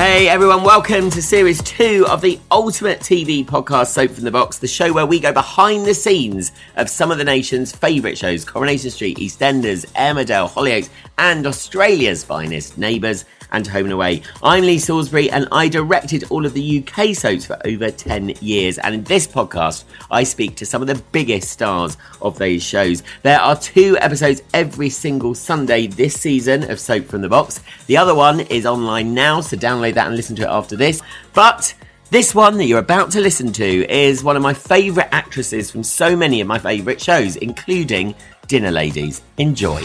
Hey everyone, welcome to series two of the ultimate TV podcast, Soap from the Box, the show where we go behind the scenes of some of the nation's favourite shows Coronation Street, EastEnders, Emmerdale, Hollyoaks, and Australia's finest, Neighbours and Home and Away. I'm Lee Salisbury and I directed all of the UK soaps for over 10 years. And in this podcast, I speak to some of the biggest stars of those shows. There are two episodes every single Sunday this season of Soap from the Box. The other one is online now, so download that and listen to it after this. But this one that you're about to listen to is one of my favourite actresses from so many of my favourite shows, including Dinner Ladies. Enjoy.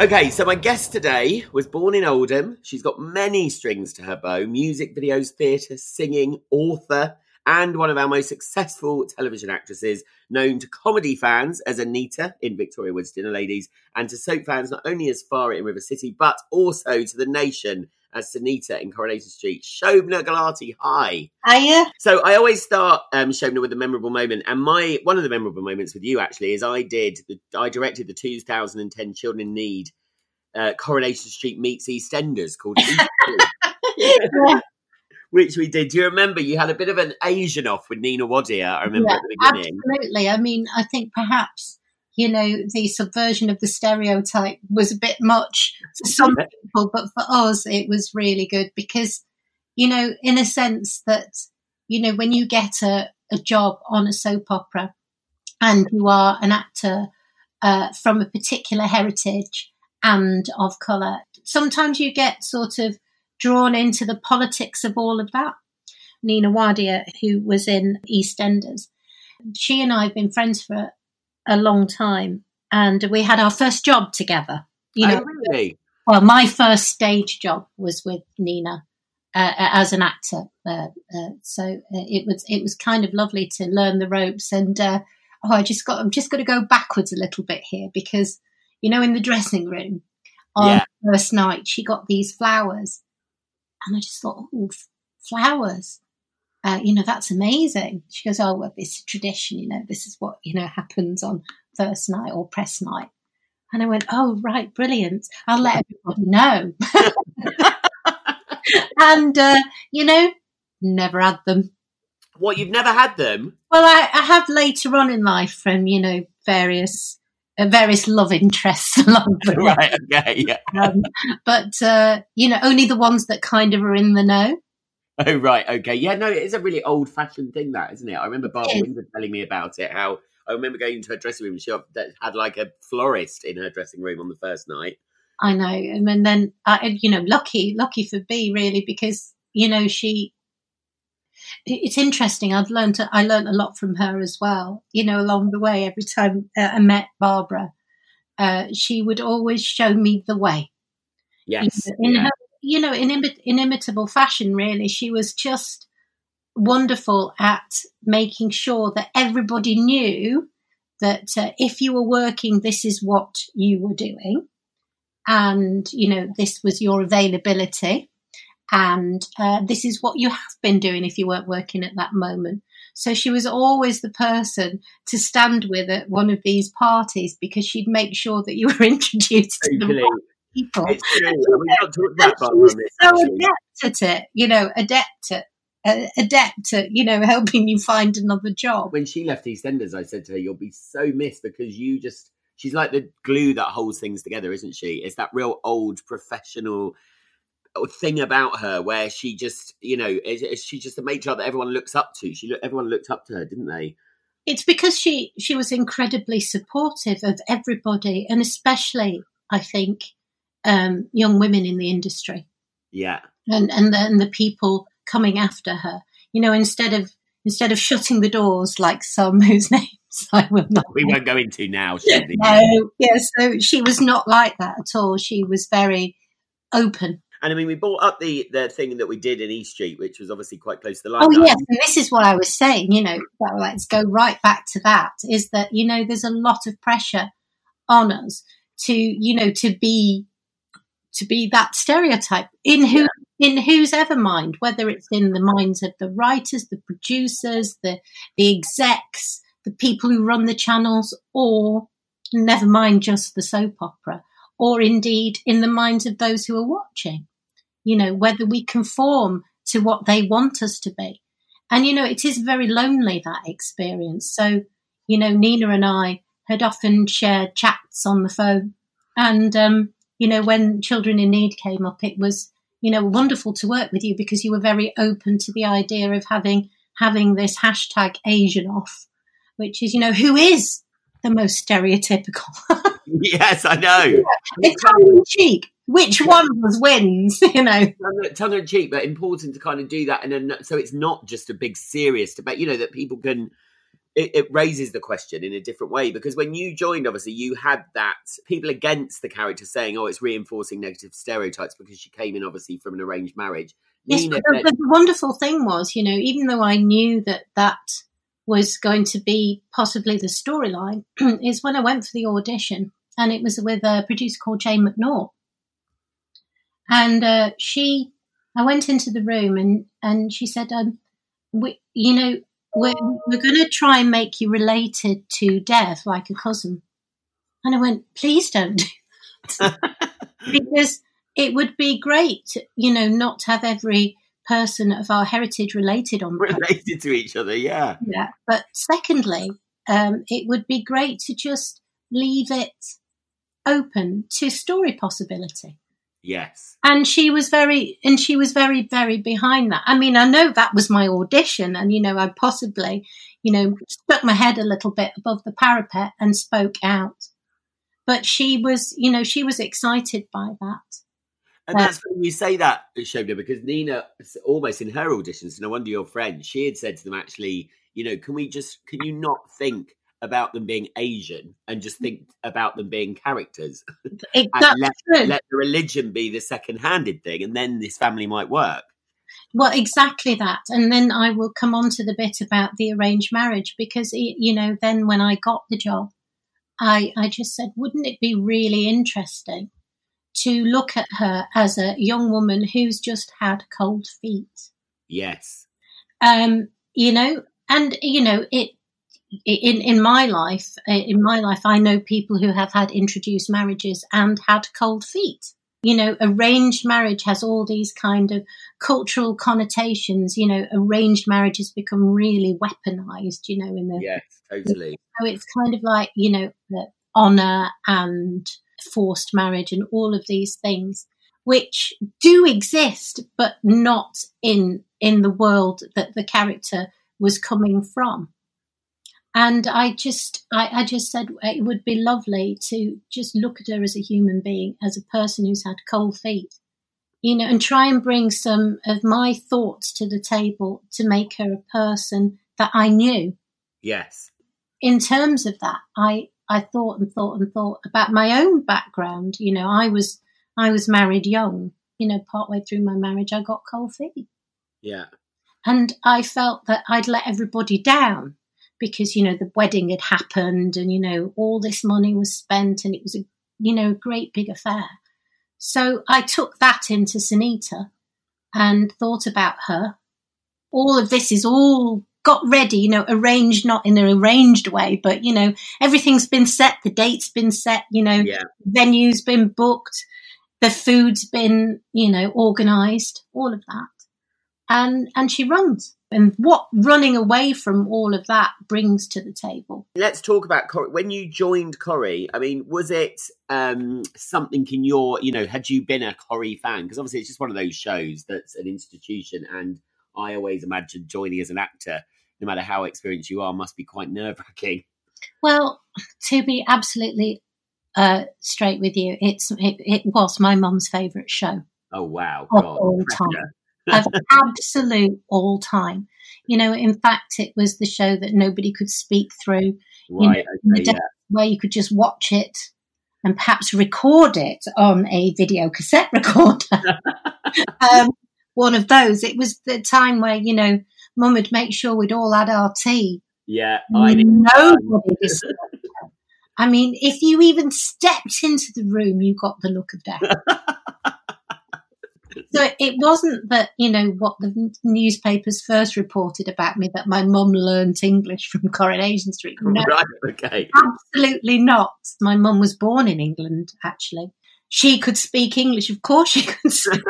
Okay, so my guest today was born in Oldham. She's got many strings to her bow music videos, theatre, singing, author, and one of our most successful television actresses, known to comedy fans as Anita in Victoria Wood's Dinner Ladies, and to soap fans not only as Farah in River City, but also to the nation as Sunita in Coronation Street. Shobna Gulati, hi. Hiya. So I always start um, Shobna with a memorable moment, and my one of the memorable moments with you actually is I did the, I directed the 2010 Children in Need uh, Coronation Street meets EastEnders called East yeah. Which we did. Do you remember you had a bit of an Asian off with Nina Wadia? I remember Yeah, at the beginning. Absolutely. I mean, I think perhaps, you know, the subversion of the stereotype was a bit much for some people, but for us, it was really good because, you know, in a sense that, you know, when you get a, a job on a soap opera and you are an actor uh, from a particular heritage and of colour, sometimes you get sort of drawn into the politics of all of that. Nina Wadia, who was in EastEnders, she and I have been friends for a long time, and we had our first job together. You know, oh, really? well, my first stage job was with Nina uh, as an actor, uh, uh, so uh, it was it was kind of lovely to learn the ropes. And uh, oh, I just got I'm just going to go backwards a little bit here because you know in the dressing room on Yeah. the first night she got these flowers, and I just thought, oh, f- flowers. Uh, you know that's amazing. She goes, "Oh, well, it's a tradition. You know, this is what you know happens on first night or press night." And I went, "Oh, right, brilliant. I'll let everybody know." and uh, you know, never had them. What you've never had them? Well, I, I have later on in life from you know various various love interests along the way, right. Okay. Yeah. um, but uh, you know, only the ones that kind of are in the know. Oh right. Okay. Yeah. No, it is a really old-fashioned thing, that isn't it? I remember Barbara. Windsor telling me about it. How I remember going into her dressing room. She had like a florist in her dressing room on the first night. I know, and then I, you know, lucky, lucky for B, really, because you know she. It- It's interesting. I've learned. I learned a lot from her as well. You know, along the way, every time uh, I met Barbara, uh, she would always show me the way. Yes. You know, in yeah. her, you know, in imi- inimitable fashion. Really, she was just wonderful at making sure that everybody knew that uh, if you were working, this is what you were doing, and you know this was your availability, and uh, this is what you have been doing if you weren't working at that moment. So she was always the person to stand with at one of these parties because she'd make sure that you were introduced to the right people. It's true. We've not talked about And she was so adept at it, you know, adept at uh, adept at, you know, helping you find another job. When she left EastEnders, I said to her, "You'll be so missed because you just." She's like the glue that holds things together, isn't she? It's that real old professional thing about her where she just, you know, is, is she just a matriarch that everyone looks up to? She everyone looked up to her, didn't they? It's because she she was incredibly supportive of everybody, and especially, I think, um, young women in the industry. Yeah, and and then the people coming after her. You know, instead of instead of shutting the doors like some whose names I will not. We won't go into now. no, yeah. So she was not like that at all. She was very open and I mean, we brought up the the thing that we did in East Street, which was obviously quite close to the line. Oh yes, and this is what I was saying. You know, well, let's go right back to that. Is that you know, there's a lot of pressure on us to you know to be to be that stereotype in who yeah. in whose ever mind, whether it's in the minds of the writers, the producers, the the execs, the people who run the channels, or never mind just the soap opera, or indeed in the minds of those who are watching you know, whether we conform to what they want us to be. And, you know, it is very lonely, that experience. So, you know, Nina and I had often shared chats on the phone. And, um, you know, when Children in Need came up, it was, you know, wonderful to work with you because you were very open to the idea of having, having this hashtag Asian off, which is, you know, who is the most stereotypical? yes, I know. Yeah. It's tongue in cheek which one of us wins, you know. Tongue in cheek, but important to kind of do that. And then, so it's not just a big serious debate, you know, that people can, it, it, raises the question in a different way. Because when you joined, obviously, you had that people against the character saying, oh, it's reinforcing negative stereotypes because she came in, obviously, from an arranged marriage. Yes, Nina, but the, the wonderful thing was, you know, even though I knew that that was going to be possibly the storyline, is when I went for the audition, and it was with a producer called Jane Macnaught and uh, she, I went into the room and, and she said, um, we, you know, we're, we're going to try and make you related to Dev like a cousin. And I went, please don't do that. because it would be great, you know, not to have every person of our heritage related on related to each other. Yeah, yeah. But secondly, um, it would be great to just leave it open to story possibility. Yes. And she was very, and she was very, very behind that. I mean, I know that was my audition, and you know, I possibly, you know, stuck my head a little bit above the parapet and spoke out. But she was, you know, she was excited by that. And that's when you say that, Shobna, because Nina, almost in her auditions, no wonder your friend, she had said to them, actually, you know, can we just, can you not think about them being Asian and just think about them being characters. It, let, let the religion be the second handed thing, and then this family might work. Well, exactly that. And then I will come on to the bit about the arranged marriage because, you know, then when I got the job, I, I just said, wouldn't it be really interesting to look at her as a young woman who's just had cold feet? Yes. Um, you know, and, you know, it, in in my life, uh, in my life, I know people who have had introduced marriages and had cold feet. You know, arranged marriage has all these kind of cultural connotations. You know, arranged marriages become really weaponized. You know, in the yes, totally. So it's kind of like you know, the honor and forced marriage and all of these things which do exist, but not in in the world that the character was coming from. And I just, I, I, just said uh, it would be lovely to just look at her as a human being, as a person who's had cold feet, you know, and try and bring some of my thoughts to the table to make her a person that I knew. Yes. In terms of that, I, I thought and thought and thought about my own background. You know, I was, I was married young. You know, partway through my marriage, I got cold feet. Yeah. And I felt that I'd let everybody down because, you know, the wedding had happened and, you know, all this money was spent and it was a, you know, great big affair. So I took that into Sunita and thought about her. All of this is all got ready, you know, arranged, not in an arranged way, but, you know, everything's been set, the date's been set, you know, yeah. venue's been booked, the food's been, you know, organized, all of that. and and she runs. And what running away from all of that brings to the table. Let's talk about Corrie. When you joined Corrie, I mean, was it um, something in your, you know, had you been a Corrie fan? Because obviously it's just one of those shows that's an institution. And I always imagine joining as an actor, no matter how experienced you are, must be quite nerve wracking. Well, to be absolutely uh, straight with you, it's it, it was my mum's favourite show. Oh wow! Of all time of absolute all time. You know, in fact, it was the show that nobody could speak through. Right, you know, okay, yeah. where you could just watch it and perhaps record it on a video cassette recorder. um, one of those. It was the time where you know, Mum would make sure we'd all had our tea. Yeah, I. Nobody. I mean, if you even stepped into the room, you got the look of death. So it wasn't that, you know, what the newspapers first reported about me that my mum learnt English from Coronation Street. No, Right, okay. absolutely not. My mum was born in England, actually. She could speak English. Of course she could speak.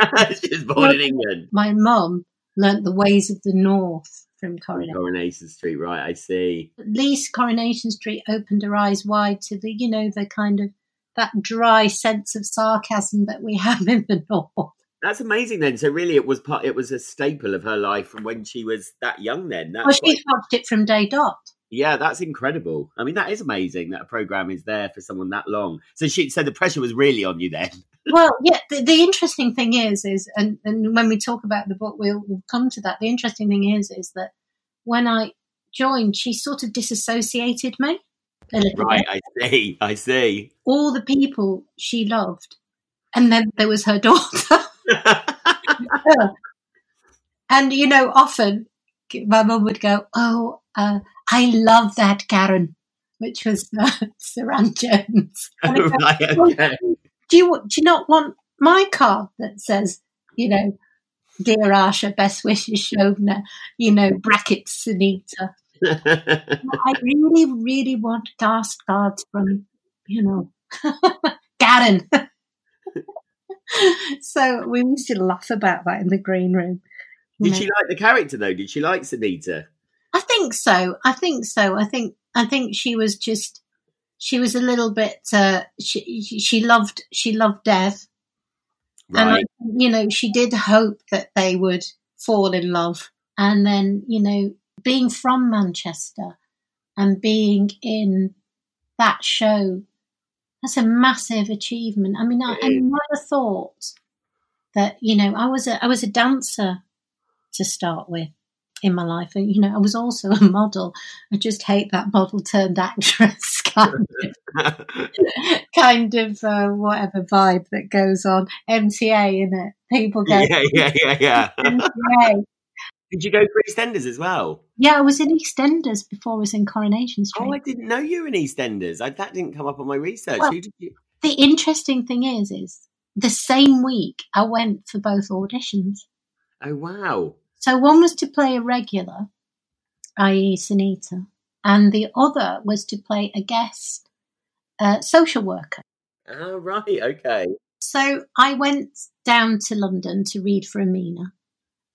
she was born in England. My mum learnt the ways of the North from Coronation. Coronation Street, right? I see. At least Coronation Street opened her eyes wide to the, you know, the kind of that dry sense of sarcasm that we have in the North. That's amazing. Then, so really, it was part. It was a staple of her life from when she was that young. Then, that's Well, quite- watched it from day dot. yeah, that's incredible. I mean, that is amazing that a program is there for someone that long. So she, so the pressure was really on you then. Well, yeah. The, the interesting thing is, is and, and when we talk about the book, we'll, we'll come to that. The interesting thing is, is that when I joined, she sort of disassociated me a little Right, bit. I see. I see. All the people she loved, and then there was her daughter. and you know, often my mum would go, "Oh, uh, I love that Karen," which was uh, Suranne Jones. And I go, right, "Well, okay. do you do you not want my card that says, you know, dear Asha, best wishes, Shobna, you know, brackets Sunita. I really, really want cast cards from, you know, Karen. So we used to laugh about that in the green room. Did know. she like the character though? Did she like Sunita? I think so. I think so. I think I think she was just she was a little bit uh she she loved she loved Dev and I, you know she did hope that they would fall in love and then you know being from Manchester and being in that show that's a massive achievement. I mean I, I never thought that you know I was a I was a dancer to start with in my life. And, you know, I was also a model. I just hate that model turned actress kind of, kind of uh, whatever vibe that goes on. MTA, in it. People go, yeah, yeah, yeah, yeah. MTA. Did you go for EastEnders as well? Yeah, I was in EastEnders before I was in Coronation Street. Oh, I didn't know you were in EastEnders. I, that didn't come up on my research. Well- you? the interesting thing is, is the same week I went for both auditions. Oh, wow. So one was to play a regular, i.e., Sunita, and the other was to play a guest uh, social worker. Oh, right. Okay. So I went down to London to read for Amina,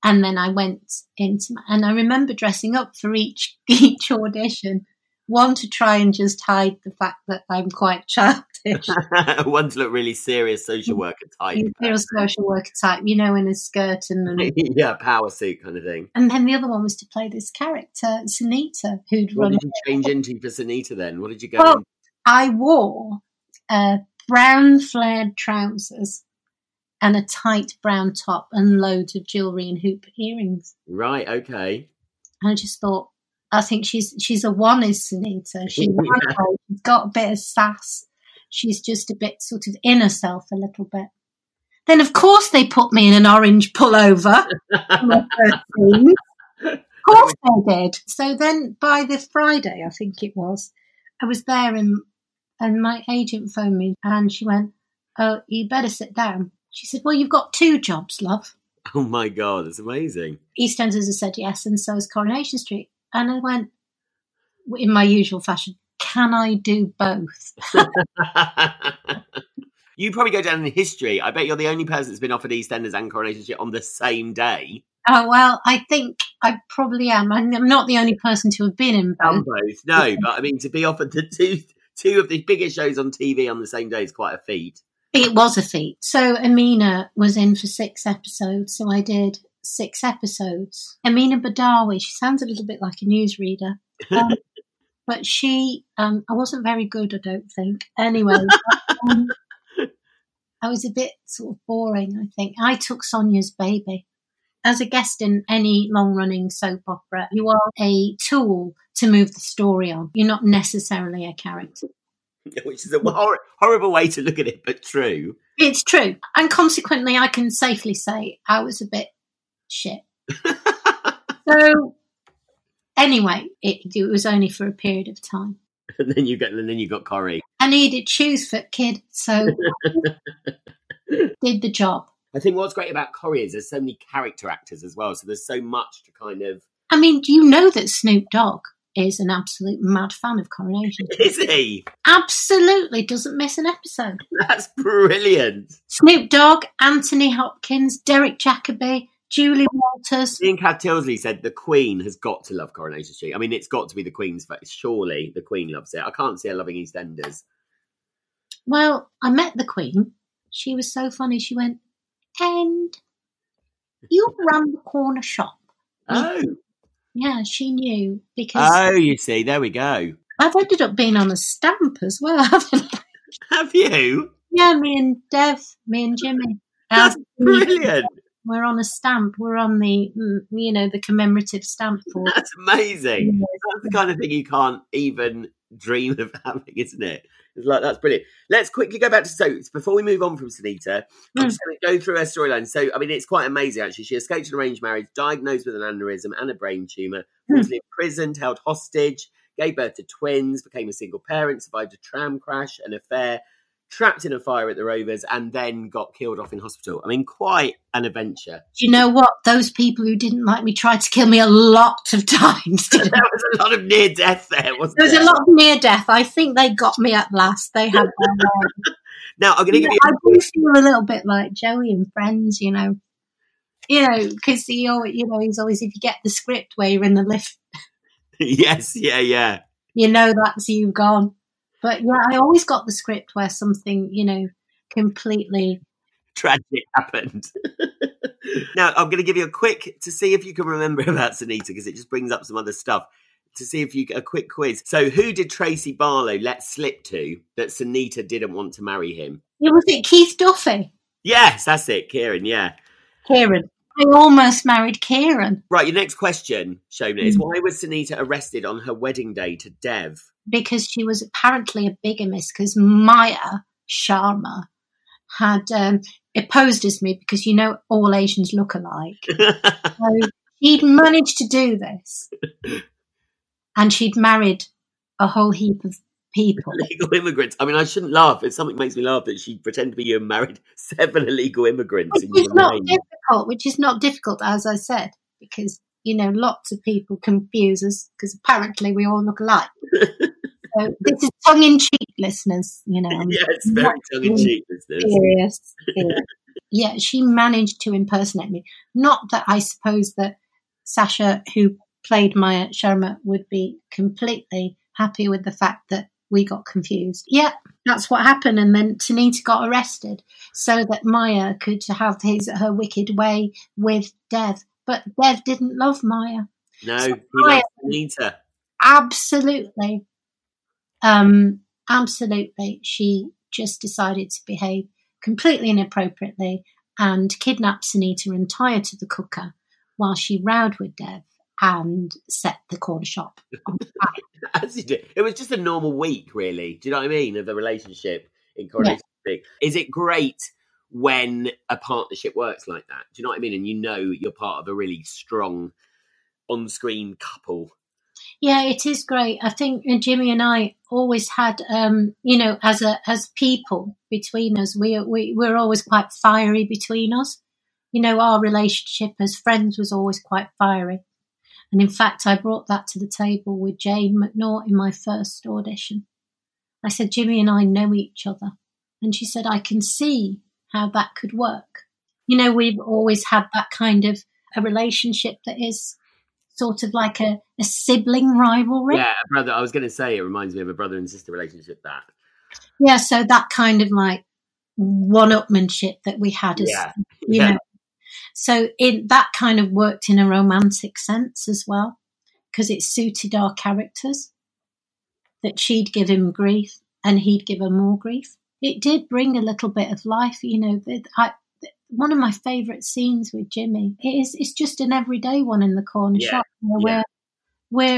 and then I went into and I remember dressing up for each each audition. One to try and just hide the fact that I'm quite childish. One to look really serious social worker type. You're social worker type, you know, in a skirt and an yeah, power suit kind of thing. And then the other one was to play this character, Sunita, who'd What run. did you change into for Sunita then? What did you go Well, in? I wore uh, brown flared trousers and a tight brown top and loads of jewellery and hoop earrings. Right, okay. And I just thought, I think she's she's a one is Sunita. She's, Yeah. she's got a bit of sass. She's just a bit sort of in herself a little bit. Then of course they put me in an orange pullover. for my first scene. Of course they did. So then by the Friday, I think it was, I was there and and my agent phoned me and she went, Oh, you better sit down. She said, Well, you've got two jobs, love. Oh my god, that's amazing. EastEnders has said yes, and so has Coronation Street. And I went, in my usual fashion, can I do both? you probably go down in history. I bet you're the only person that's been offered EastEnders and Coronation Street on the same day. Oh well, I think I probably am. I'm not the only person to have been in both. both. No, but I mean to be offered the two two of the biggest shows on TV on the same day is quite a feat. It was a feat. So Amina was in for six episodes, so I did six episodes. Amina Badawi, she sounds a little bit like a newsreader. Um, but she, um, I wasn't very good, I don't think. Anyway, um, I was a bit sort of boring, I think. I took Sonia's baby. As a guest in any long running soap opera, you are a tool to move the story on. You're not necessarily a character. Which is a hor- horrible way to look at it, but true. It's true. And consequently, I can safely say I was a bit shit. So, anyway, it, it was only for a period of time. and then you got and then you got Corrie. I needed shoes for kid, so did the job. I think what's great about Corrie is there's so many character actors as well, so there's so much to kind of. I mean, do you know that Snoop Dogg is an absolute mad fan of Coronation? Is he? Absolutely doesn't miss an episode. That's brilliant. Snoop Dogg, Anthony Hopkins, Derek Jacobi, Julie Walters. Ian Cav Tilsley said the Queen has got to love Coronation Street. I mean, it's got to be the Queen's face. Surely the Queen loves it. I can't see her loving EastEnders. Well, I met the Queen. She was so funny. She went, and you run the corner shop. Oh, Yeah, she knew because oh, you see, there we go. I've ended up being on a stamp as well, haven't I? Have you? Yeah, me and Dev, me and Jimmy. That's Um, brilliant. We're on a stamp. We're on the, mm, you know, the commemorative stamp for. That's amazing. That's the kind of thing you can't even dream of having, isn't it? It's like that's brilliant. Let's quickly go back to Soaps before we move on from Sunita. I'm Mm. just going to go through her storyline. So, I mean, it's quite amazing actually. She escaped an arranged marriage, diagnosed with an aneurysm and a brain tumor, Mm. was imprisoned, held hostage, gave birth to twins, became a single parent, survived a tram crash, an affair, trapped in a fire at the Rovers, and then got killed off in hospital. I mean, quite an adventure. Do you know what? Those people who didn't like me tried to kill me a lot of times. There was a lot of near death there, wasn't There was there? a lot of near death. I think they got me at last. They had. Now, I'm going to give you. I do feel a little bit like Joey and Friends, you know. You know, because he always, you know, he's always if you get the script where you're in the lift, yes, yeah, yeah. you know that's you gone. But yeah, I always got the script where something, you know, completely. tragic happened. now, I'm going to give you a quick to see if you can remember about Sunita because it just brings up some other stuff. To see if you get a quick quiz. So, who did Tracy Barlow let slip to that Sunita didn't want to marry him? Yeah, was it Keith Duffy? Yes, that's it, Ciaran. Yeah. Ciaran. I almost married Ciaran Right. Your next question, Shobna, is Mm. why was Sunita arrested on her wedding day to Dev? because she was apparently a bigamist because Maya Sharma had um, opposed as me because you know all Asians look alike. So she'd managed to do this, and she'd married a whole heap of people. illegal immigrants. I mean, I shouldn't laugh. It's something makes me laugh that she pretended to be you and married seven illegal immigrants. Which is not name. difficult. Which is not difficult, as I said, because you know lots of people confuse us because apparently we all look alike. so this is tongue in cheek, listeners. You know, yeah, it's very tongue in cheek, serious. yeah, she managed to impersonate me. Not that I suppose that Sasha, who played Maya Sharma, would be completely happy with the fact that we got confused. Yeah, that's what happened. And then Sunita got arrested so that Maya could have his her wicked way with Dev. But Dev didn't love Maya. No, So he Maya- loves Anita. Absolutely. Um, absolutely. She just decided to behave completely inappropriately and kidnap Sunita and tie her to the cooker while she rowed with Dev and set the corner shop on fire. As you do. It was just a normal week, really. Do you know what I mean? Of the relationship in Coronation Street. Is it great when a partnership works like that? Do you know what I mean? And you know you're part of a really strong on screen couple. Yeah, it is great. I think uh, Jimmy and I always had, um, you know, as a as people between us, we we we're always quite fiery between us. You know, our relationship as friends was always quite fiery. And in fact, I brought that to the table with Jane Macnaught in my first audition. I said, Jimmy and I know each other. And she said, I can see how that could work. You know, we've always had that kind of a relationship that is sort of like a, a sibling rivalry. Yeah, a brother. I was going to say it reminds me of a brother and sister relationship. That. Yeah, so that kind of like one-upmanship that we had as Yeah. you Yeah. know. So in that kind of worked in a romantic sense as well, because it suited our characters. That she'd give him grief and he'd give her more grief. It did bring a little bit of life, you know. that I, one of my favourite scenes with Jimmy it is it's just an everyday one in the corner Yeah, shop you know, yeah. where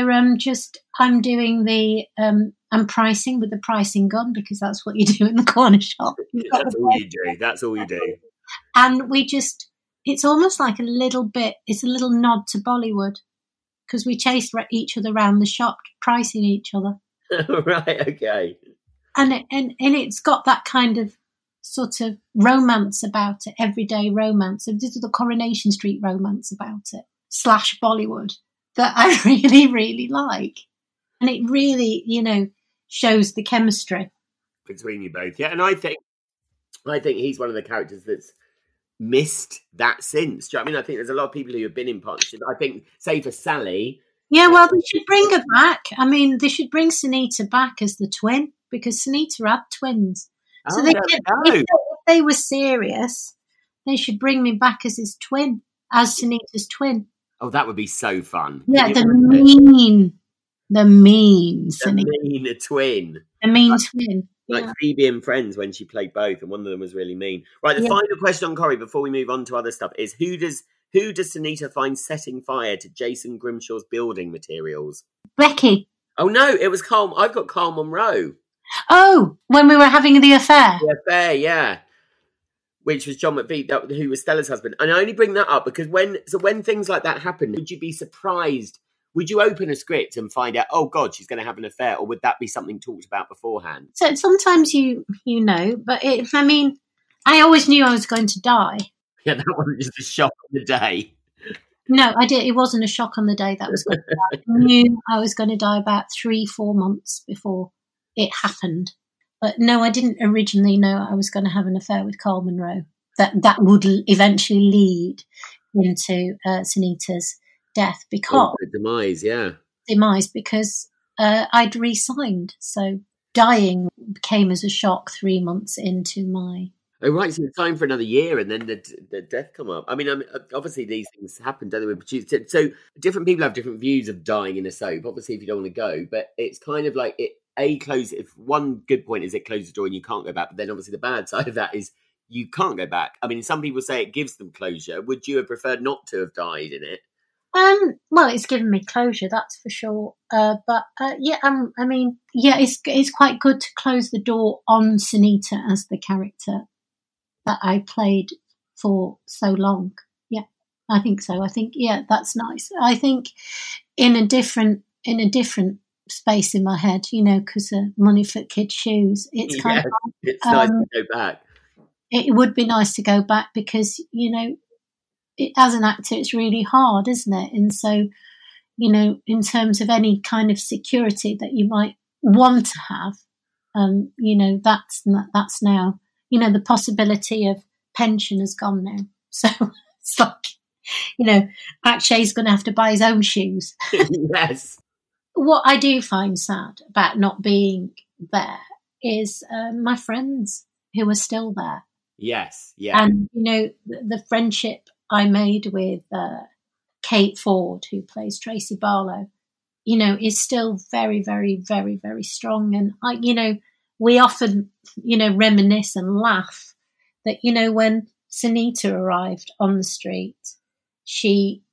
where um just I'm doing the um I'm pricing with the pricing gun because that's what you do in the corner shop. That's all you do. That's all you do. and we just it's almost like a little bit it's a little nod to bollywood because we chased each other around the shop pricing each other right. Okay. and it, and and it's got that kind of sort of romance about it everyday romance so this is the coronation street romance about it slash bollywood that i really really like and it really you know shows the chemistry between you both. Yeah, and I think I think he's one of the characters that's missed that since. Do you know I mean? I think there's a lot of people who have been in partnership. I think, say for Sally, Yeah, well, um, they should bring her back. I mean, they should bring Sunita back as the twin because Sunita had twins. So oh, they there could, if, they, if they were serious, they should bring me back as his twin, as Sunita's twin. Oh, that would be so fun. Yeah, the mean, the mean The Sunita, mean twin. the mean twin. Like Yeah. Phoebe and Friends when she played both, and one of them was really mean. Right, the Yeah. final question on Corrie before we move on to other stuff is who does who does Sunita find setting fire to Jason Grimshaw's building materials? Becky. Oh no, it was Carl. I've got Karl Munro. Oh, when we were having the affair. The affair, yeah. Which was John Michie, that, who was Stella's husband. And I only bring that up because when so when things like that happen, would you be surprised? Would you open a script and find out, oh God, she's going to have an affair, or would that be something talked about beforehand? So sometimes you you know, but it, I mean, I always knew I was going to die. Yeah, that wasn't just a shock of the day. No, I did. It wasn't a shock on the day that was going to die. I knew I was going to die about three, four months before it happened. But no, I didn't originally know I was going to have an affair with Karl Munro. That that would eventually lead into uh, Sunita's death because Oh, demise, yeah. demise because uh, I'd re-signed. So dying came as a shock three months into my. Oh, right. So it's time for another year, and then the the death come up. I mean, I mean, obviously these things happen, don't they? With producers? So different people have different views of dying in a soap. Obviously, if you don't want to go, but it's kind of like it. A close. If one good point is it closes the door and you can't go back, but then obviously the bad side of that is you can't go back. I mean, some people say it gives them closure. Would you have preferred not to have died in it? Um, well, it's given me closure, that's for sure. Uh, but uh, yeah, um, I mean, yeah, it's it's quite good to close the door on Sunita as the character that I played for so long. Yeah, I think so. I think yeah, that's nice. I think in a different in a different space in my head, you know, because uh, money for kids' shoes. It's kind Yes, of it's nice um, to go back. it would be nice to go back because you know it, as an actor it's really hard isn't it and so you know in terms of any kind of security that you might want to have um you know that's that's now you know the possibility of pension has gone now so it's like you know Akshay's going to have to buy his own shoes yes. what I do find sad about not being there is uh, my friends who are still there Yes. Yeah. and you know the, the friendship I made with uh, Kate Ford, who plays Tracy Barlow, you know, is still very, very, very, very strong. And I, you know, we often, you know, reminisce and laugh that you know when Sunita arrived on the street, she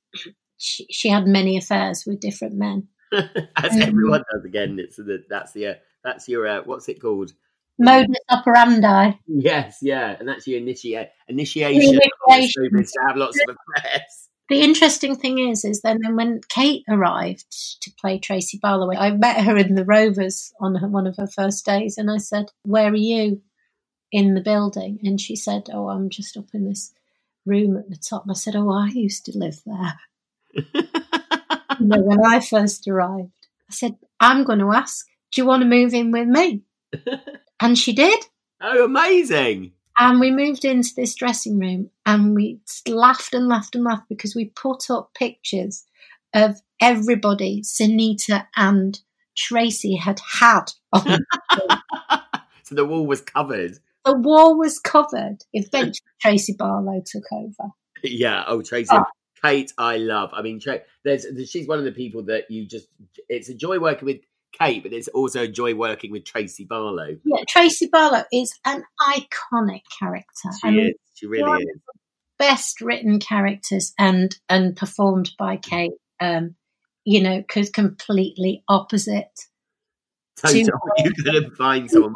she, she had many affairs with different men. As Um, everyone does again. It's the, that's the uh, that's your uh, what's it called? Modus operandi. Yes, yeah, and that's your initiate initiation. Initiation. To have lots of affairs. The interesting thing is, is then when Kate arrived to play Tracy Barlow, I met her in the Rovers on her, one of her first days, and I said, "Where are you in the building?" And she said, "Oh, I'm just up in this room at the top." And I said, "Oh, I used to live there." You know, when I first arrived, I said, "I'm going to ask, do you want to move in with me?" And she did. oh, amazing! And we moved into this dressing room and we laughed and laughed and laughed because we put up pictures of everybody, Sunita and Tracy had had on the so the wall was covered. The wall was covered. Eventually, Tracy Barlow took over. Yeah. Oh, Tracy. Oh. Kate, I love. I mean, Tra- there's she's one of the people that you just. It's a joy working with Kate, but it's also a joy working with Tracy Barlow. Yeah, Tracy Barlow is an iconic character. She I mean, is. She really is. best written characters and and performed by Kate. Um, you know, because completely opposite. Total. to- You couldn't find someone.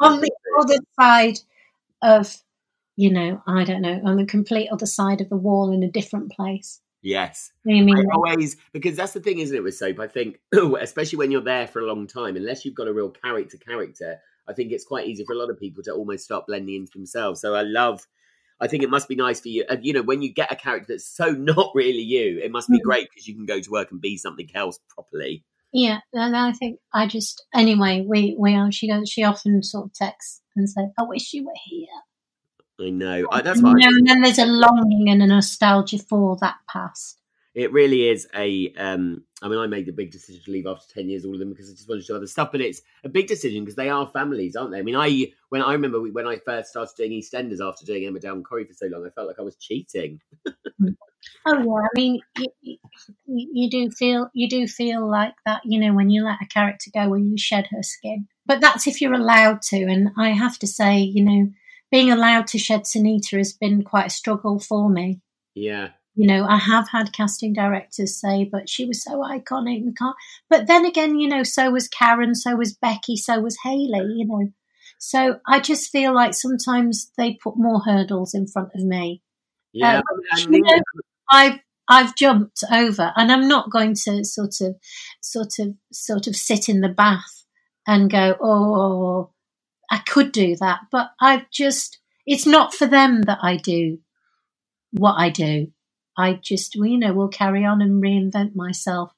on the other side of, you know, I don't know, on the complete other side of the wall in a different place. Yes. I always because that's the thing, isn't it, with soap? I think, especially when you're there for a long time, unless you've got a real character character, I think it's quite easy for a lot of people to almost start blending into themselves. So I love. I think it must be nice for you. And, you know, when you get a character that's so not really you, it must be Mhm. great because you can go to work and be something else properly. Yeah, and I think I just anyway we we are. She goes. She often sort of texts and says, "I wish you were here." I know. I, that's what know, and then there's a longing and a nostalgia for that past. It really is a. Um, I mean, I made the big decision to leave after ten years, all of them, because I just wanted to do other stuff. But it's a big decision because they are families, aren't they? I mean, I when I remember when I first started doing EastEnders after doing Emmerdale Corrie for so long, I felt like I was cheating. Oh yeah, I mean, you, you, you do feel you do feel like that, you know, when you let a character go, when you shed her skin. But that's if you're allowed to, and I have to say, you know, being allowed to shed Sunita has been quite a struggle for me. Yeah, You know, I have had casting directors say, but she was so iconic. We can't. But then again, you know, so was Karen, so was Becky, so was Hayley. You know, so I just feel like sometimes they put more hurdles in front of me. yeah. Uh, I you know, I've I've jumped over, and I'm not going to sort of, sort of, sort of sit in the bath and go, oh, I could do that, but I've just, it's not for them that I do what I do. I just, well, you know, will carry on and reinvent myself.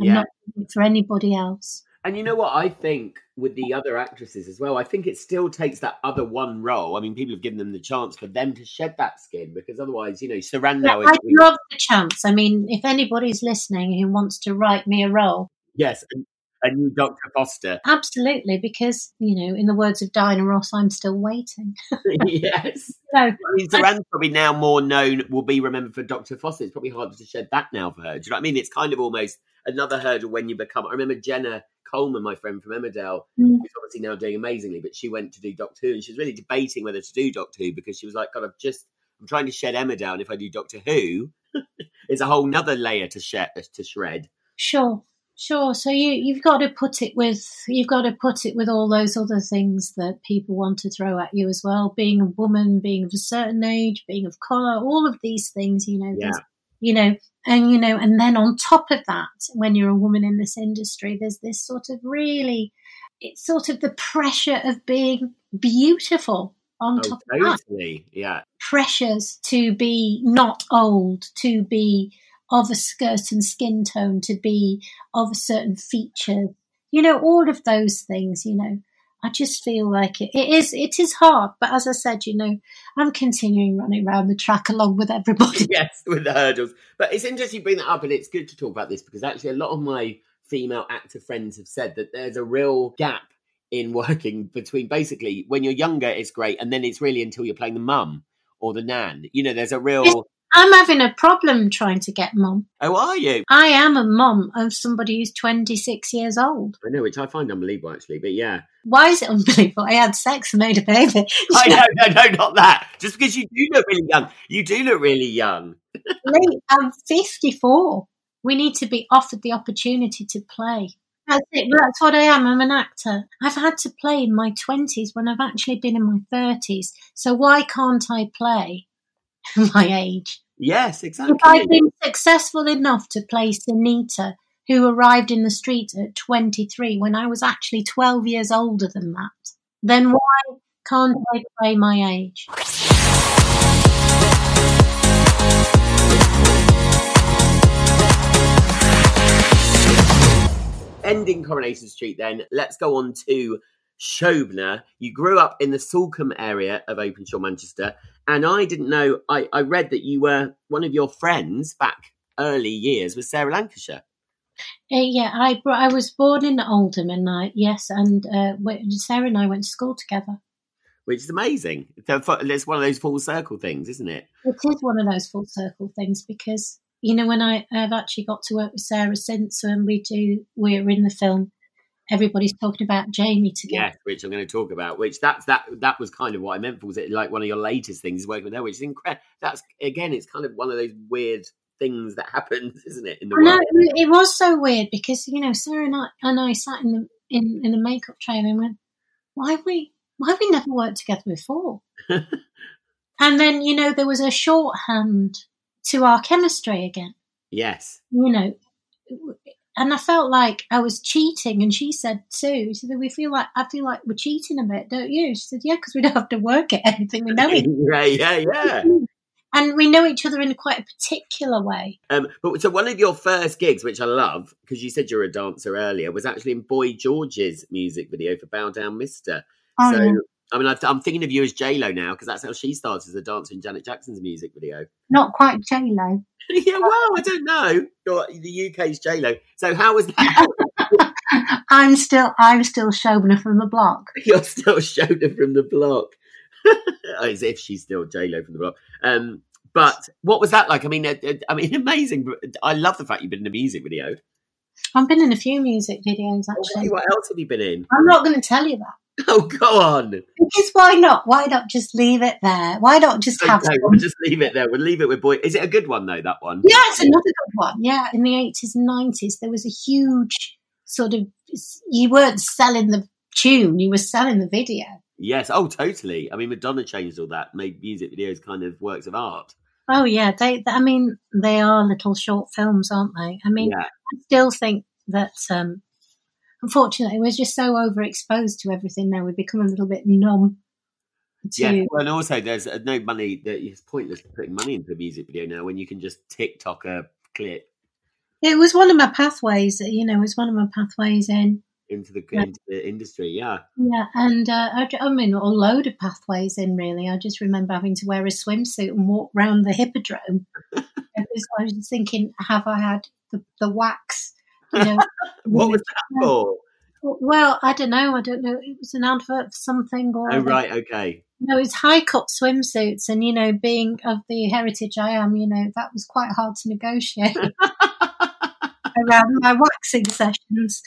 I'm Yeah. not doing it for anybody else. And you know what I think with the other actresses as well? I think it still takes that other one role. I mean, people have given them the chance for them to shed that skin because otherwise, you know, Sarandon But is I'd love the chance. I mean, if anybody's listening who wants to write me a role, yes, a, a new Dr. Foster. Absolutely, because you know, in the words of Diana Ross, I'm still waiting. yes. So I mean, Sarandon's probably now more known, will be remembered for Dr. Foster. It's probably harder to shed that now for her. Do you know what I mean? It's kind of almost another hurdle when you become. I remember Jenna Coleman, my friend from Emmerdale, Mm. who's obviously now doing amazingly, but she went to do Doctor Who and she was really debating whether to do Doctor Who because she was like, God, I've just, I'm trying to shed Emmerdale. And if I do Doctor Who, it's a whole nother layer to shed, to shred. sure, sure. So you you've got to put it with you've got to put it with all those other things that people want to throw at you as well. Being a woman, being of a certain age, being of color, all of these things. You know, Yeah. you know, and you know, and then on top of that, when you're a woman in this industry, there's this sort of really, it's sort of the pressure of being beautiful on Oh, top of that. Oh, yeah. pressures to be not old, to be of a certain skin tone, to be of a certain feature. You know, all of those things, you know. I just feel like it, it is it is hard, but as I said, you know, I'm continuing running around the track along with everybody. yes, with the hurdles. But it's interesting you bring that up, and it's good to talk about this because actually, a lot of my female actor friends have said that there's a real gap in working between basically when you're younger, it's great, and then it's really until you're playing the mum or the nan. You know, there's a real. I'm having a problem trying to get mum. Oh, are you? I am a mum of somebody who's 26 years old. I know, which I find unbelievable, actually. But yeah, Why is it unbelievable? I had sex and made a baby. I know, no, no, not that. Just because you do look really young, you do look really young. I'm 54. We need to be offered the opportunity to play. That's it. That's what I am. I'm an actor. I've had to play in my 20s when I've actually been in my 30s. So why can't I play my age? Yes, If exactly. I've been successful enough to play Sunita, who arrived in the street at 23 when I was actually 12 years older than that, then why can't I play my age? ending Coronation Street, then let's go on to Shobna. You grew up in the Salcombe area of Openshaw, Manchester, and I didn't know. I, I read that you were one of your friends back early years was Sarah Lancashire. Uh, yeah, I I was born in Oldham, and I yes, and uh, Sarah and I went to school together, which is amazing. It's one of those full circle things, isn't it? It is one of those full circle things because you know when I have actually got to work with Sarah since when we do we're in the film everybody's talking about Jamie together. Yes, which I'm going to talk about. Which that's that that was kind of what I meant. For was it like one of your latest things is working with her? Which is incredible. That's again, it's kind of one of those weird things that happens, isn't it? In the world, it was so weird because you know Sarah and I, and I sat in the in in the makeup trailer and went, why have we why have we never worked together before? and then you know there was a shorthand to our chemistry again. Yes. You know, and I felt like I was cheating. And she said too. She said, "We feel like I feel like we're cheating a bit, don't you?" She said, "Yeah, because we don't have to work at anything. We know it. yeah, yeah, yeah. And we know each other in quite a particular way. Um, but so one of your first gigs, which I love, because you said you're a dancer earlier, was actually in Boy George's music video for Bow Down Mister. Oh, so. I mean, I'm thinking of you as J Lo now because that's how she starts as a dancer in Janet Jackson's music video. Not quite J Lo. yeah, well, I don't know. You're the UK's J Lo. So how was that? I'm still, I'm still Shobna from the block. You're still Shobna from the block, as if she's still J Lo from the block. Um, but what was that like? I mean, I mean, amazing. I love the fact you've been in a music video. I've been in a few music videos actually. what else have you been in? I'm not going to tell you that. Oh, go on. Because why not? Why not just leave it there? Why not just okay, have? We'll just leave it there. We'll leave it with boy. Is it a good one though? That one? Yeah, it's another good one. Yeah, in the eighties and nineties, there was a huge sort of. You weren't selling the tune; you were selling the video. Yes. Oh, totally. I mean, Madonna changed all that, made music videos kind of works of art. Oh yeah, they. I mean, they are little short films, aren't they? I mean, yeah. I still think that um, unfortunately, we're just so overexposed to everything now. We've become a little bit numb. To... Yeah, well, and also there's uh, no money. That it's pointless putting money into a music video now when you can just TikTok a clip. It was one of my pathways. You know, it was one of my pathways in into the, yeah. into the industry. Yeah, yeah, and uh, I, I, mean, a load of pathways in. Really, I just remember having to wear a swimsuit and walk around the hippodrome. I was thinking, have I had the, the wax you know, what was that for? Well, I don't know. I don't know. It was an advert for something. Or oh, right. Okay. No, it's high cut swimsuits, and you know, being of the heritage I am, you know, that was quite hard to negotiate around my waxing sessions.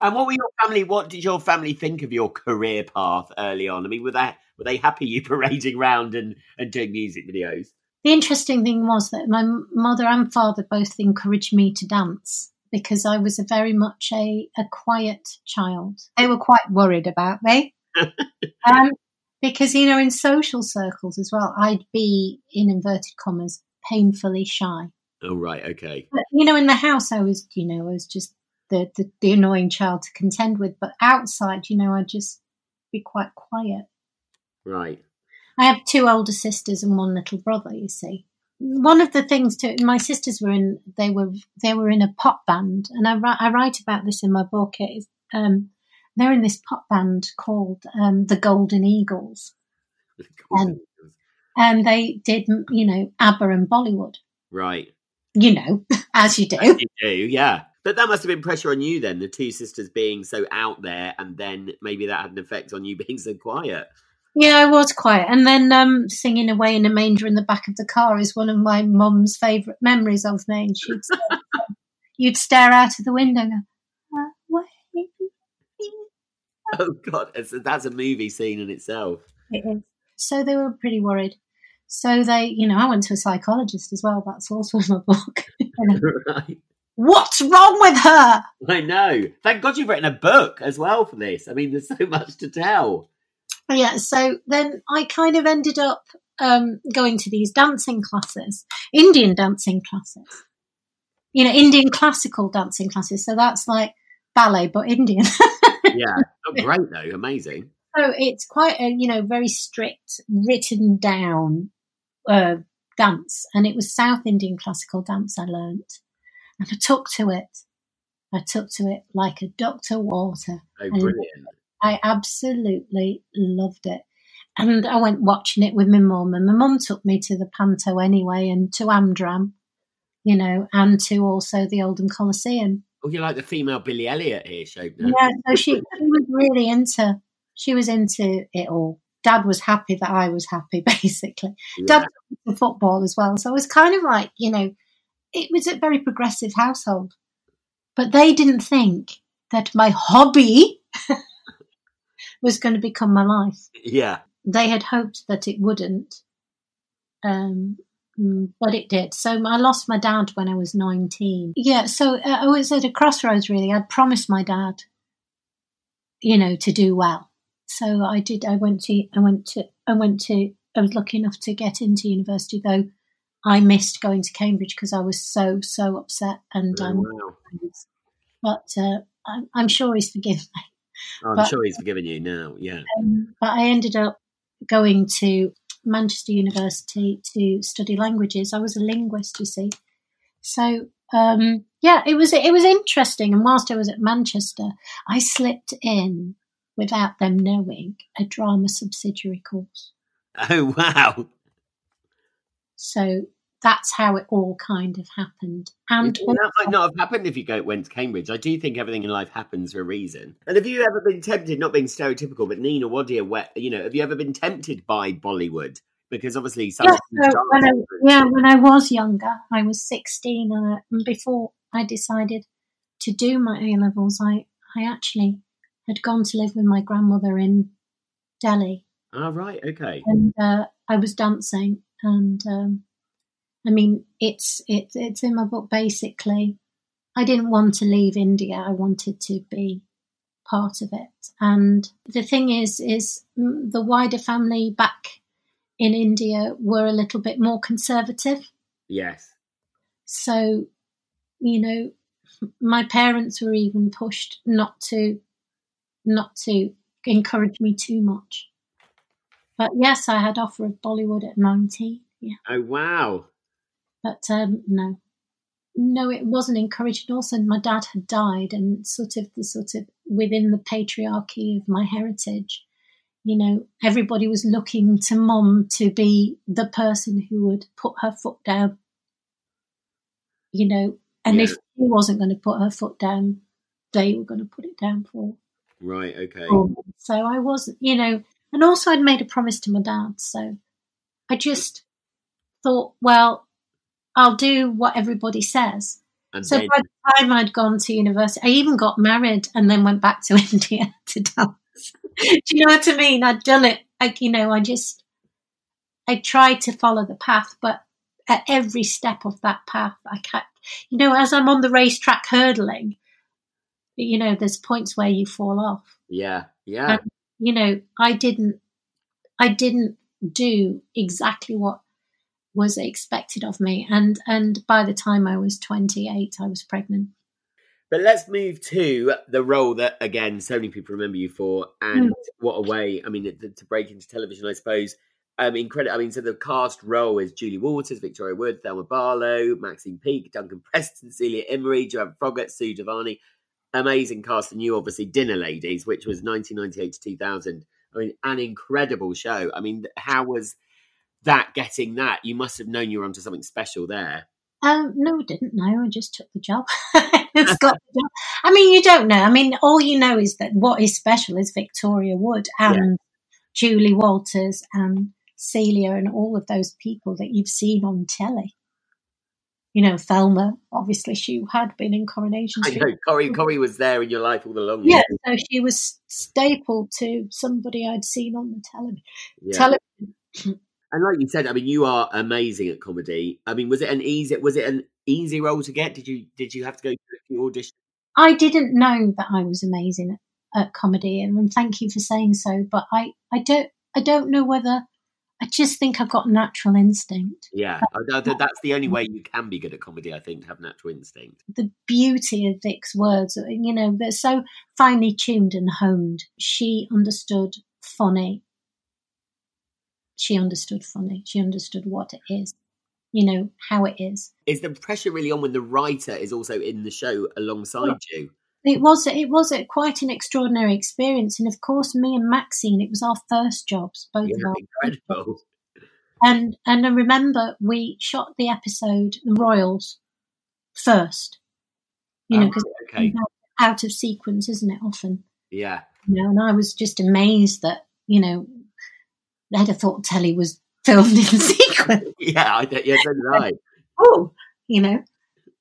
And what were your family? What did your family think of your career path early on? I mean, were they were they happy you parading around and, and doing music videos? The interesting thing was that my mother and father both encouraged me to dance because I was a very much a, a quiet child. They were quite worried about me. um, because, you know, in social circles as well, I'd be, in inverted commas, painfully shy. Oh, right. Okay. But, you know, in the house, I was, you know, I was just the, the, the annoying child to contend with. But outside, you know, I'd just be quite quiet. Right. I have two older sisters and one little brother, you see one of the things too, my sisters were in they were they were in a pop band, and I, I write about this in my book. Is, um, they're in this pop band called um, the Golden Eagles, and, and they did you know ABBA and Bollywood, right? You know, as you do, as you do, yeah. But that must have been pressure on you then, the two sisters being so out there, and then maybe that had an effect on you being so quiet. Yeah, I was quiet. And then um, singing away in a manger in the back of the car is one of my mum's favourite memories of me. And she'd say, you'd stare out of the window and go, Oh, God. That's a movie scene in itself. It is. So they were pretty worried. So they, you know, I went to a psychologist as well. That's also in my book. right. What's wrong with her? I know. Thank God you've written a book as well for this. I mean, there's so much to tell yeah, so then I kind of ended up um, going to these dancing classes, Indian dancing classes, you know, Indian classical dancing classes. So that's like ballet, but Indian. yeah, oh, great though, amazing. So it's quite a you know very strict, written down uh, dance, and it was South Indian classical dance I learnt, and I took to it. I took to it like a Dr. to water. Oh, brilliant! I absolutely loved it. And I went watching it with my mum, and my mum took me to the Panto anyway, and to Amdram, you know, and to also the Oldham Coliseum. Oh, you're like the female Billy Elliot here, Shobna. Yeah, so she, she was really into she was into it all. Dad was happy that I was happy, basically. Yeah. Dad was into football as well, so it was kind of like you know, it was a very progressive household, but they didn't think that my hobby was going to become my life. Yeah. They had hoped that it wouldn't, um, mm, but it did. So I lost my dad when I was 19. Yeah, so uh, I was at a crossroads really. I'd promised my dad, you know, to do well. So I did. I went to. I went to. I went to. I was lucky enough to get into university, though I missed going to Cambridge because I was so so upset. And Oh, wow. but uh, I'm, I'm sure he's forgiven me. I'm but- sure he's forgiven you now. Yeah. Um, but I ended up going to Manchester University to study languages. I was a linguist, you see. So um, yeah, it was it was interesting. And whilst I was at Manchester, I slipped in without them knowing a drama subsidiary course. Oh, wow. So that's how it all kind of happened. And that might not have happened if you go went to Cambridge. I do think everything in life happens for a reason. And have you ever been tempted, not being stereotypical, but Nina Wadia, you know, have you ever been tempted by Bollywood? Because obviously, some Yeah, so when I, yeah, when I was younger, I was 16, and, uh, and before I decided to do my A levels, I, I actually had gone to live with my grandmother in Delhi, Oh, right, okay. and uh, I was dancing. And um, I mean, it's it's it's in my book. Basically, I didn't want to leave India. I wanted to be part of it. And the thing is, is the wider family back in India were a little bit more conservative. Yes. So, you know, my parents were even pushed not to not to encourage me too much. But yes, I had offer of Bollywood at nineteen. Yeah, Oh, wow. But um, no, no, it wasn't encouraged. Also, my dad had died, and sort of the sort of within the patriarchy of my heritage, you know, everybody was looking to mum to be the person who would put her foot down. You know, and Yeah. if she wasn't going to put her foot down, they were going to put it down for Right, okay. So I wasn't, you know, and also I'd made a promise to my dad. So I just thought, well, I'll do what everybody says. And So by the time I'd gone to university, I even got married and then went back to India to dance. Do you know what I mean? I'd done it. Like, you know, I just, I tried to follow the path, but at every step of that path, I kept, you know, as I'm on the racetrack hurdling, you know, there's points where you fall off. yeah, yeah. And, you know, I didn't, I didn't do exactly what was expected of me. And, and by the time I was 28, I was pregnant. But let's move to the role that, again, so many people remember you for, and what a way! I mean, to, to break into television, I suppose. Um, incredible. I mean, so the cast role is Julie Walters, Victoria Wood, Thelma Barlow, Maxine Peake, Duncan Preston, Celia Imrie, Joanne Froggatt, Sue Devaney. Amazing cast, and you obviously Dinner Ladies, which was 1998 to 2000. I mean, an incredible show. I mean, how was that getting that? You must have known you were onto something special there. Um, no, I didn't know. I just took the job. it's got the job. I mean, you don't know. I mean, all you know is that what is special is Victoria Wood and Julie Walters and Celia and all of those people that you've seen on telly. You know, Thelma, obviously, she had been in Coronation I Street. know Corrie, Corrie was there in your life all along. Yeah, so she was stapled to somebody I'd seen on the television. Yeah. television. And like you said, I mean, you are amazing at comedy. I mean, was it an easy was it an easy role to get? Did you did you have to go through a few auditions? I didn't know that I was amazing at, comedy, and thank you for saying so. But I, I don't, I don't know whether. I just think I've got natural instinct. Yeah, that's the only mm. way you can be good at comedy. I think to have natural instinct. The beauty of Vic's words, you know, they're so finely tuned and honed. She understood funny. She understood funny. She understood what it is. You know how it is. Is the pressure really on when the writer is also in the show alongside you? it was it was a, quite an extraordinary experience, and of course, me and Maxine, it was our first jobs, both Yeah, of incredible. and and I remember we shot the episode The Royals first, you know, Oh, because okay. out of sequence, isn't it? Often, Yeah. you know, and I was just amazed that you know they'd have thought telly was filmed in sequence. Yeah, I don't, yeah, I. oh, you know,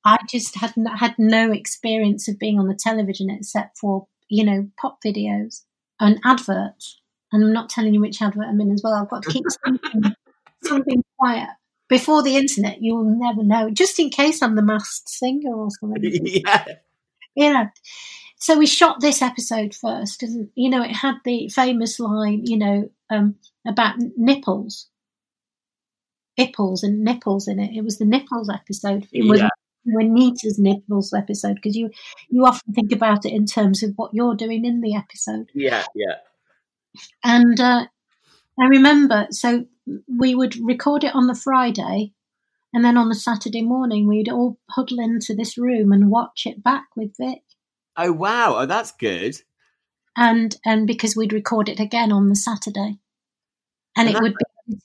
I just had n- had no experience of being on the television except for you know pop videos and adverts. And I'm not telling you which advert I'm in as well. I've got to keep something, something quiet. Before the internet, you will never know. Just in case I'm the masked singer or something, yeah. you know. So we shot this episode first, and you know it had the famous line, you know, um, about nipples, nipples and nipples in it. It was the nipples episode. It was Yeah. Juanita's nipples episode because you you often think about it in terms of what you're doing in the episode. Yeah, yeah. And uh, I remember, so we would record it on the Friday, and then on the Saturday morning we'd all huddle into this room and watch it back with Vic. Oh, wow. Oh, that's good. and and because we'd record it again on the Saturday, and it would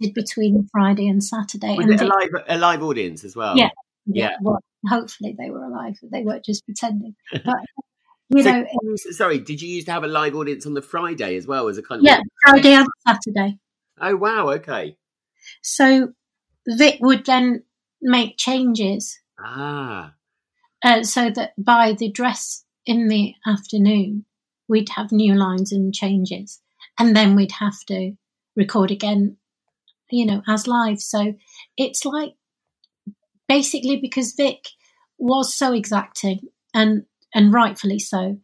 be between Friday and Saturday. And it a live, a live audience as well? Yeah. Yeah. Well, hopefully they were alive. They weren't just pretending. But you So- know, it- Sorry, did you used to have a live audience on the Friday as well as a kind of. yeah, Friday and Saturday. Oh, wow. Okay. So Vic would then make changes Ah. uh, so that by the dress in the afternoon, we'd have new lines and changes, and then we'd have to record again, you know, as live. So it's like basically because Vic was so exacting and and rightfully so.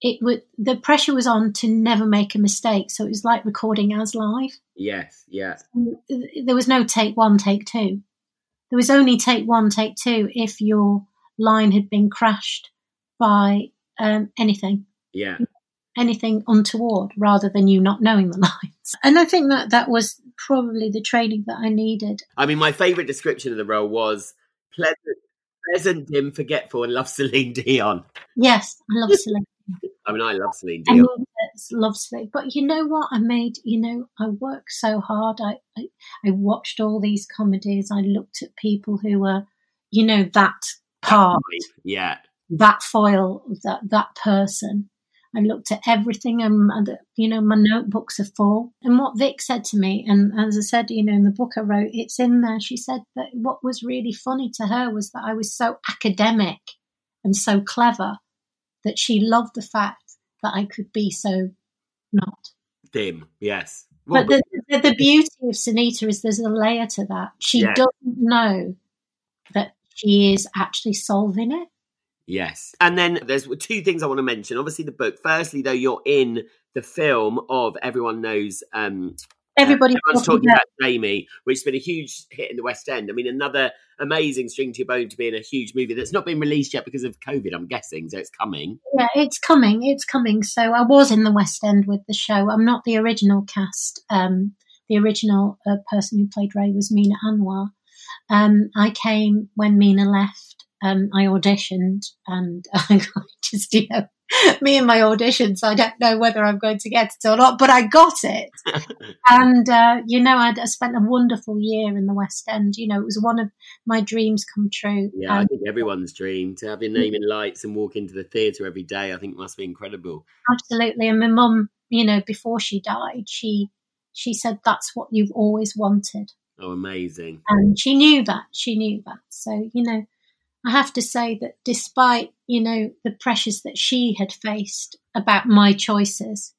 It would the pressure was on to never make a mistake, so it was like recording as live Yes. Yeah. there was no take one, take two. There was only take one, take two if your line had been crashed by um, anything, Yeah. anything untoward, rather than you not knowing the lines. And I think that that was probably the training that I needed. I mean, my favourite description of the role was pleasant, pleasant, dim, forgetful, and love Celine Dion. Yes, I love Celine. I mean, I love Celine I Dion. love Celine. But you know what? I made, you know, I worked so hard. I, I, I watched all these comedies. I looked at people who were, you know, that part. Yeah. That foil, that that person. I looked at everything, and, and you know, my notebooks are full. And what Vic said to me, and as I said, you know, in the book I wrote, it's in there. She said that what was really funny to her was that I was so academic and so clever that she loved the fact that I could be so not. Dim. Yes. Well, But the, the, the beauty of Sunita is there's a layer to that. She Yeah. doesn't know that she is actually solving it. Yes. And then there's two things I want to mention. Obviously, the book. Firstly, though, you're in the film of Everyone Knows. Um, Everybody everyone's talking talking about about Jamie, which has been a huge hit in the West End. I mean, another amazing string to your bone to be in a huge movie that's not been released yet because of COVID, I'm guessing. So it's coming. Yeah, it's coming. It's coming. So I was in the West End with the show. I'm not the original cast. Um, the original uh, person who played Ray was Mina Anwar. Um, I came when Mina left. Um, I auditioned, and I just you know, me and my auditions. I don't know whether I'm going to get it or not, but I got it. and uh, you know, I'd, I spent a wonderful year in the West End. You know, it was one of my dreams come true. Yeah, I Um, think everyone's dream to have your name in lights and walk into the theatre every day. I think must be incredible. absolutely and my mum you know before she died she she said that's what you've always wanted Oh, amazing. and she knew that she knew that so you know i have to say that despite you know the pressures that she had faced about my choices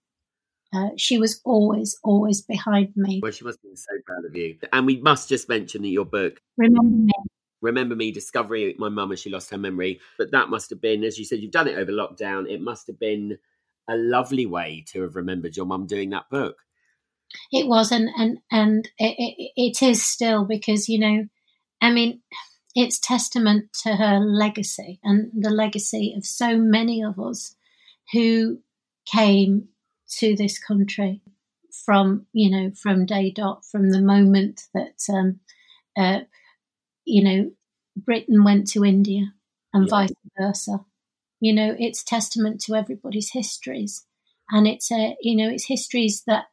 uh, she was always always behind me Well, she must have been so proud of you. And we must just mention that your book, remember me Remember Me Discovering My Mum as She Lost Her Memory, but that must have been, as you said, you've done it over lockdown. It must have been a lovely way to have remembered your mum doing that book. It was, and and and it, it, it is still because you know, I mean, it's testament to her legacy and the legacy of so many of us who came to this country from you know from day dot from the moment that um, uh, you know Britain went to India and Yeah. vice versa. You know, it's testament to everybody's histories, and it's a you know it's histories that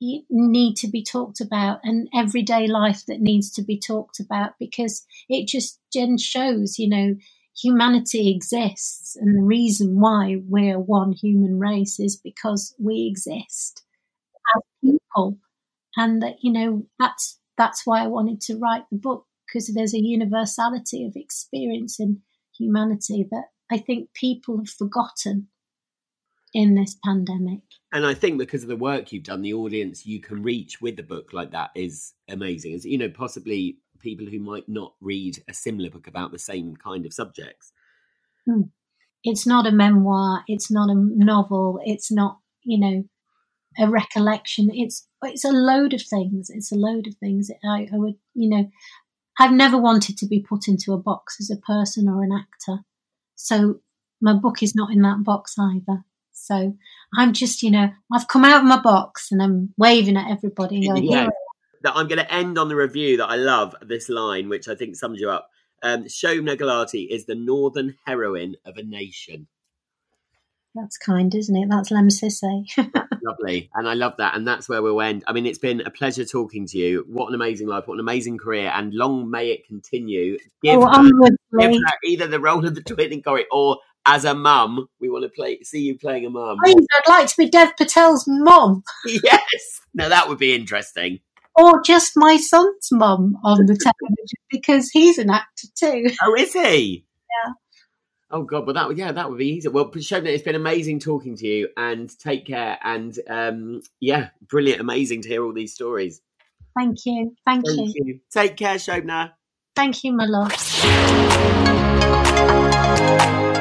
need to be talked about and everyday life that needs to be talked about because it just gen shows you know humanity exists and the reason why we're one human race is because we exist as people. And that you know that's that's why I wanted to write the book because there's a universality of experience in humanity that I think people have forgotten in this pandemic. And I think because of the work you've done, the audience you can reach with the book like that is amazing. As you know, possibly people who might not read a similar book about the same kind of subjects. Hmm. It's not a memoir. It's not a novel. It's not, you know, a recollection. It's it's a load of things. It's a load of things. I, I would, you know, I've never wanted to be put into a box as a person or an actor. So my book is not in that box either. So I'm just, you know, I've come out of my box and I'm waving at everybody. Going, yeah. That I'm going to end on the review that I love this line, which I think sums you up. Um, Shobna Gulati is the northern heroine of a nation. That's kind, isn't it? That's Lemn Sissay. lovely. And I love that. And that's where we'll end. I mean, it's been a pleasure talking to you. What an amazing life. What an amazing career. And long may it continue. Give, oh, her, give her either the role of the twin in Corrie or as a mum, we want to play see you playing a mum. Please, I'd like to be Dev Patel's mum. yes. Now that would be interesting. Or just my son's mum on the television because he's an actor too. Oh, is he? Yeah. Oh God, well that yeah, that would be easy. Well, Shobna, it's been amazing talking to you, and take care. And um, yeah, brilliant, amazing to hear all these stories. Thank you, thank, thank you. you. Take care, Shobna. Thank you, my love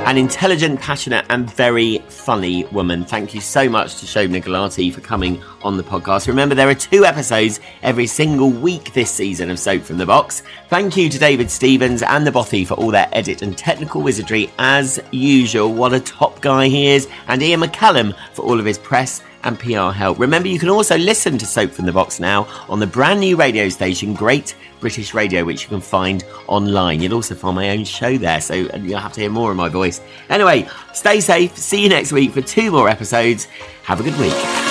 an intelligent, passionate, and very funny woman. Thank you so much to Shobna Gulati for coming on the podcast. Remember, there are two episodes every single week this season of Soap from the Box. Thank you to David Stevens and the Bothy for all their edit and technical wizardry, as usual. What a top guy he is. And Iain McCallum for all of his press and PR help. Remember, you can also listen to Soap from the Box now on the brand new radio station, Great British Radio, which you can find online. You'll also find my own show there, so you'll have to hear more of my voice. Anyway, stay safe. See you next week for two more episodes. Have a good week.